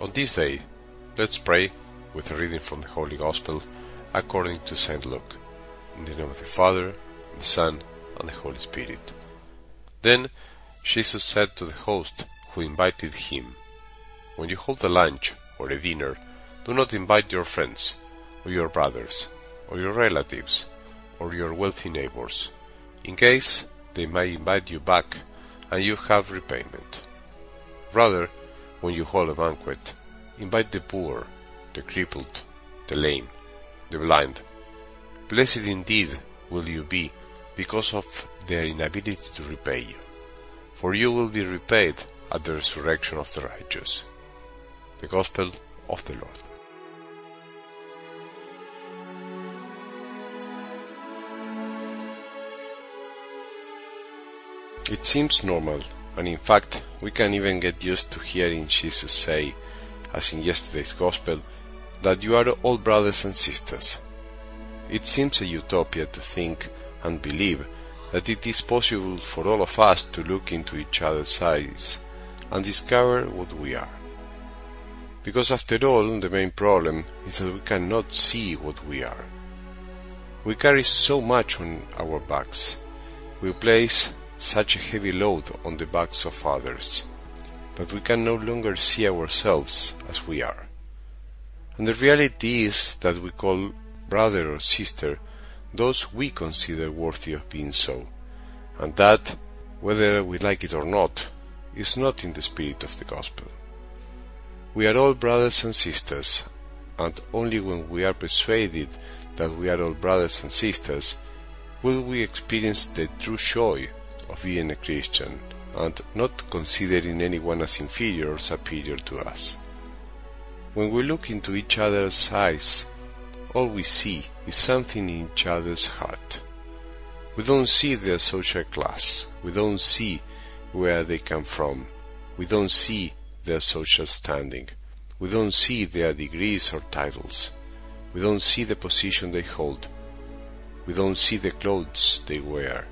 On this day, let's pray with a reading from the Holy Gospel according to St. Luke. In the name of the Father, and the Son, and the Holy Spirit. Then Jesus said to the host who invited him, When you hold a lunch or a dinner, do not invite your friends, or your brothers, or your relatives, or your wealthy neighbors, in case they may invite you back and you have repayment. Rather, when you hold a banquet, invite the poor, the crippled, the lame, the blind. Blessed indeed will you be because of their inability to repay you, for you will be repaid at the resurrection of the righteous. The Gospel of the Lord. It seems normal, and in fact, we can even get used to hearing Jesus say, as in yesterday's Gospel, that you are all brothers and sisters. It seems a utopia to think and believe that it is possible for all of us to look into each other's eyes and discover what we are. Because after all, the main problem is that we cannot see what we are. We carry so much on our backs. We place such a heavy load on the backs of others, but we can no longer see ourselves as we are. And the reality is that we call brother or sister those we consider worthy of being so, and that, whether we like it or not, is not in the spirit of the gospel. We are all brothers and sisters, and only when we are persuaded that we are all brothers and sisters will we experience the true joy of being a Christian and not considering anyone as inferior or superior to us. When we look into each other's eyes, all we see is something in each other's heart. We don't see their social class. We don't see where they come from. We don't see their social standing. We don't see their degrees or titles. We don't see the position they hold. We don't see the clothes they wear.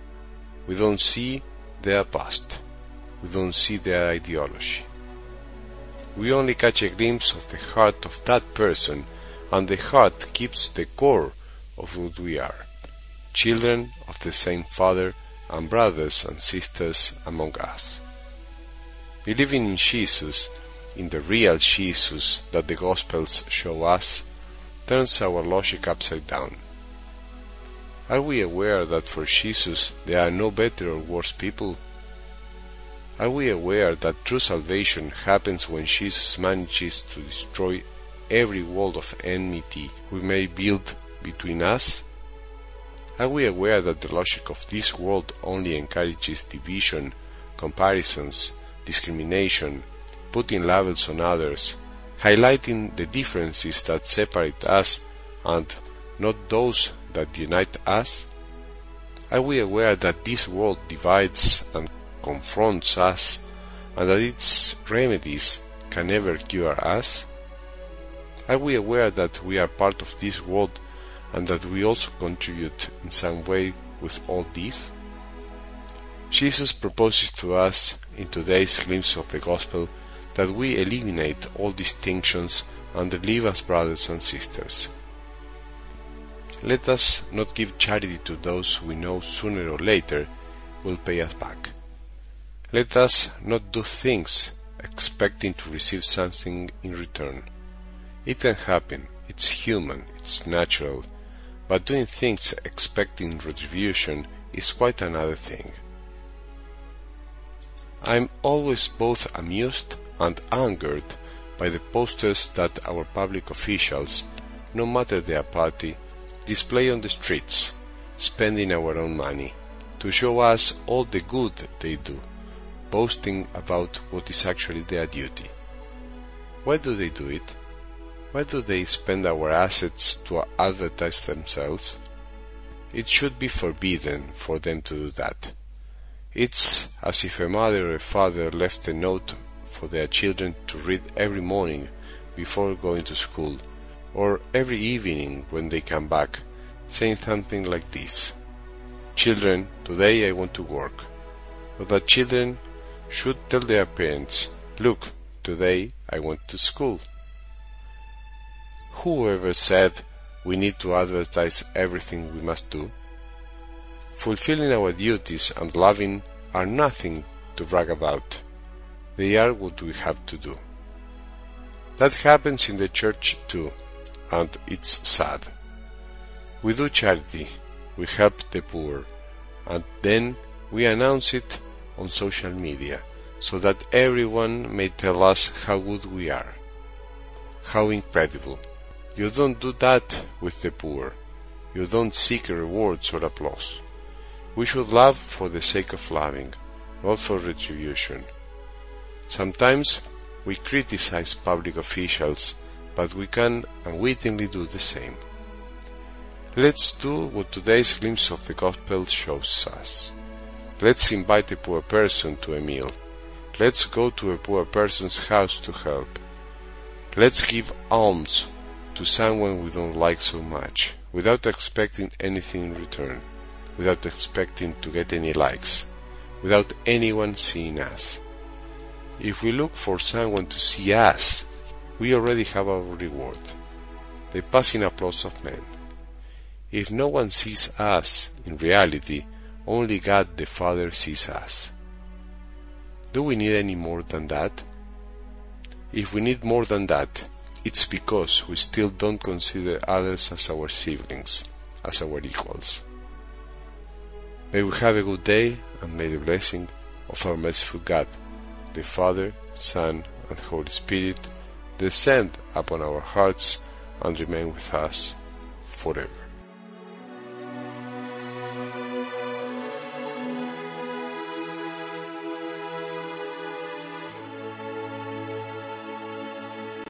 We don't see their past. We don't see their ideology. We only catch a glimpse of the heart of that person, and the heart keeps the core of what we are children of the same Father and brothers and sisters among us. Believing in Jesus, in the real Jesus that the Gospels show us, turns our logic upside down. Are we aware that for Jesus there are no better or worse people? Are we aware that true salvation happens when Jesus manages to destroy every wall of enmity we may build between us? Are we aware that the logic of this world only encourages division, comparisons, discrimination, putting labels on others, highlighting the differences that separate us and not those that unite us? Are we aware that this world divides and confronts us and that its remedies can never cure us? Are we aware that we are part of this world and that we also contribute in some way with all this? Jesus proposes to us in today's glimpse of the gospel that we eliminate all distinctions and live as brothers and sisters. Let us not give charity to those we know sooner or later will pay us back. Let us not do things expecting to receive something in return. It can happen, it's human, it's natural, but doing things expecting retribution is quite another thing. I'm always both amused and angered by the posters that our public officials, no matter their party, display on the streets, spending our own money, to show us all the good they do, boasting about what is actually their duty. Why do they do it? Why do they spend our assets to advertise themselves? It should be forbidden for them to do that. It's as if a mother or a father left a note for their children to read every morning before going to school or every evening when they come back, saying something like this. Children, today I want to work. Or that children should tell their parents, look, today I went to school. Whoever said we need to advertise everything we must do? Fulfilling our duties and loving are nothing to brag about. They are what we have to do. That happens in the church too, and it's sad. We do charity, we help the poor, and then we announce it on social media so that everyone may tell us how good we are. How incredible. You don't do that with the poor. You don't seek rewards or applause. We should love for the sake of loving, not for retribution. Sometimes we criticize public officials, but we can unwittingly do the same. Let's do what today's glimpse of the gospel shows us. Let's invite a poor person to a meal. Let's go to a poor person's house to help. Let's give alms to someone we don't like so much, without expecting anything in return, without expecting to get any likes, without anyone seeing us. If we look for someone to see us, we already have our reward, the passing applause of men. If no one sees us, in reality, only God the Father sees us. Do we need any more than that? If we need more than that, it's because we still don't consider others as our siblings, as our equals. May we have a good day and may the blessing of our merciful God, the Father, Son, and Holy Spirit descend upon our hearts and remain with us forever.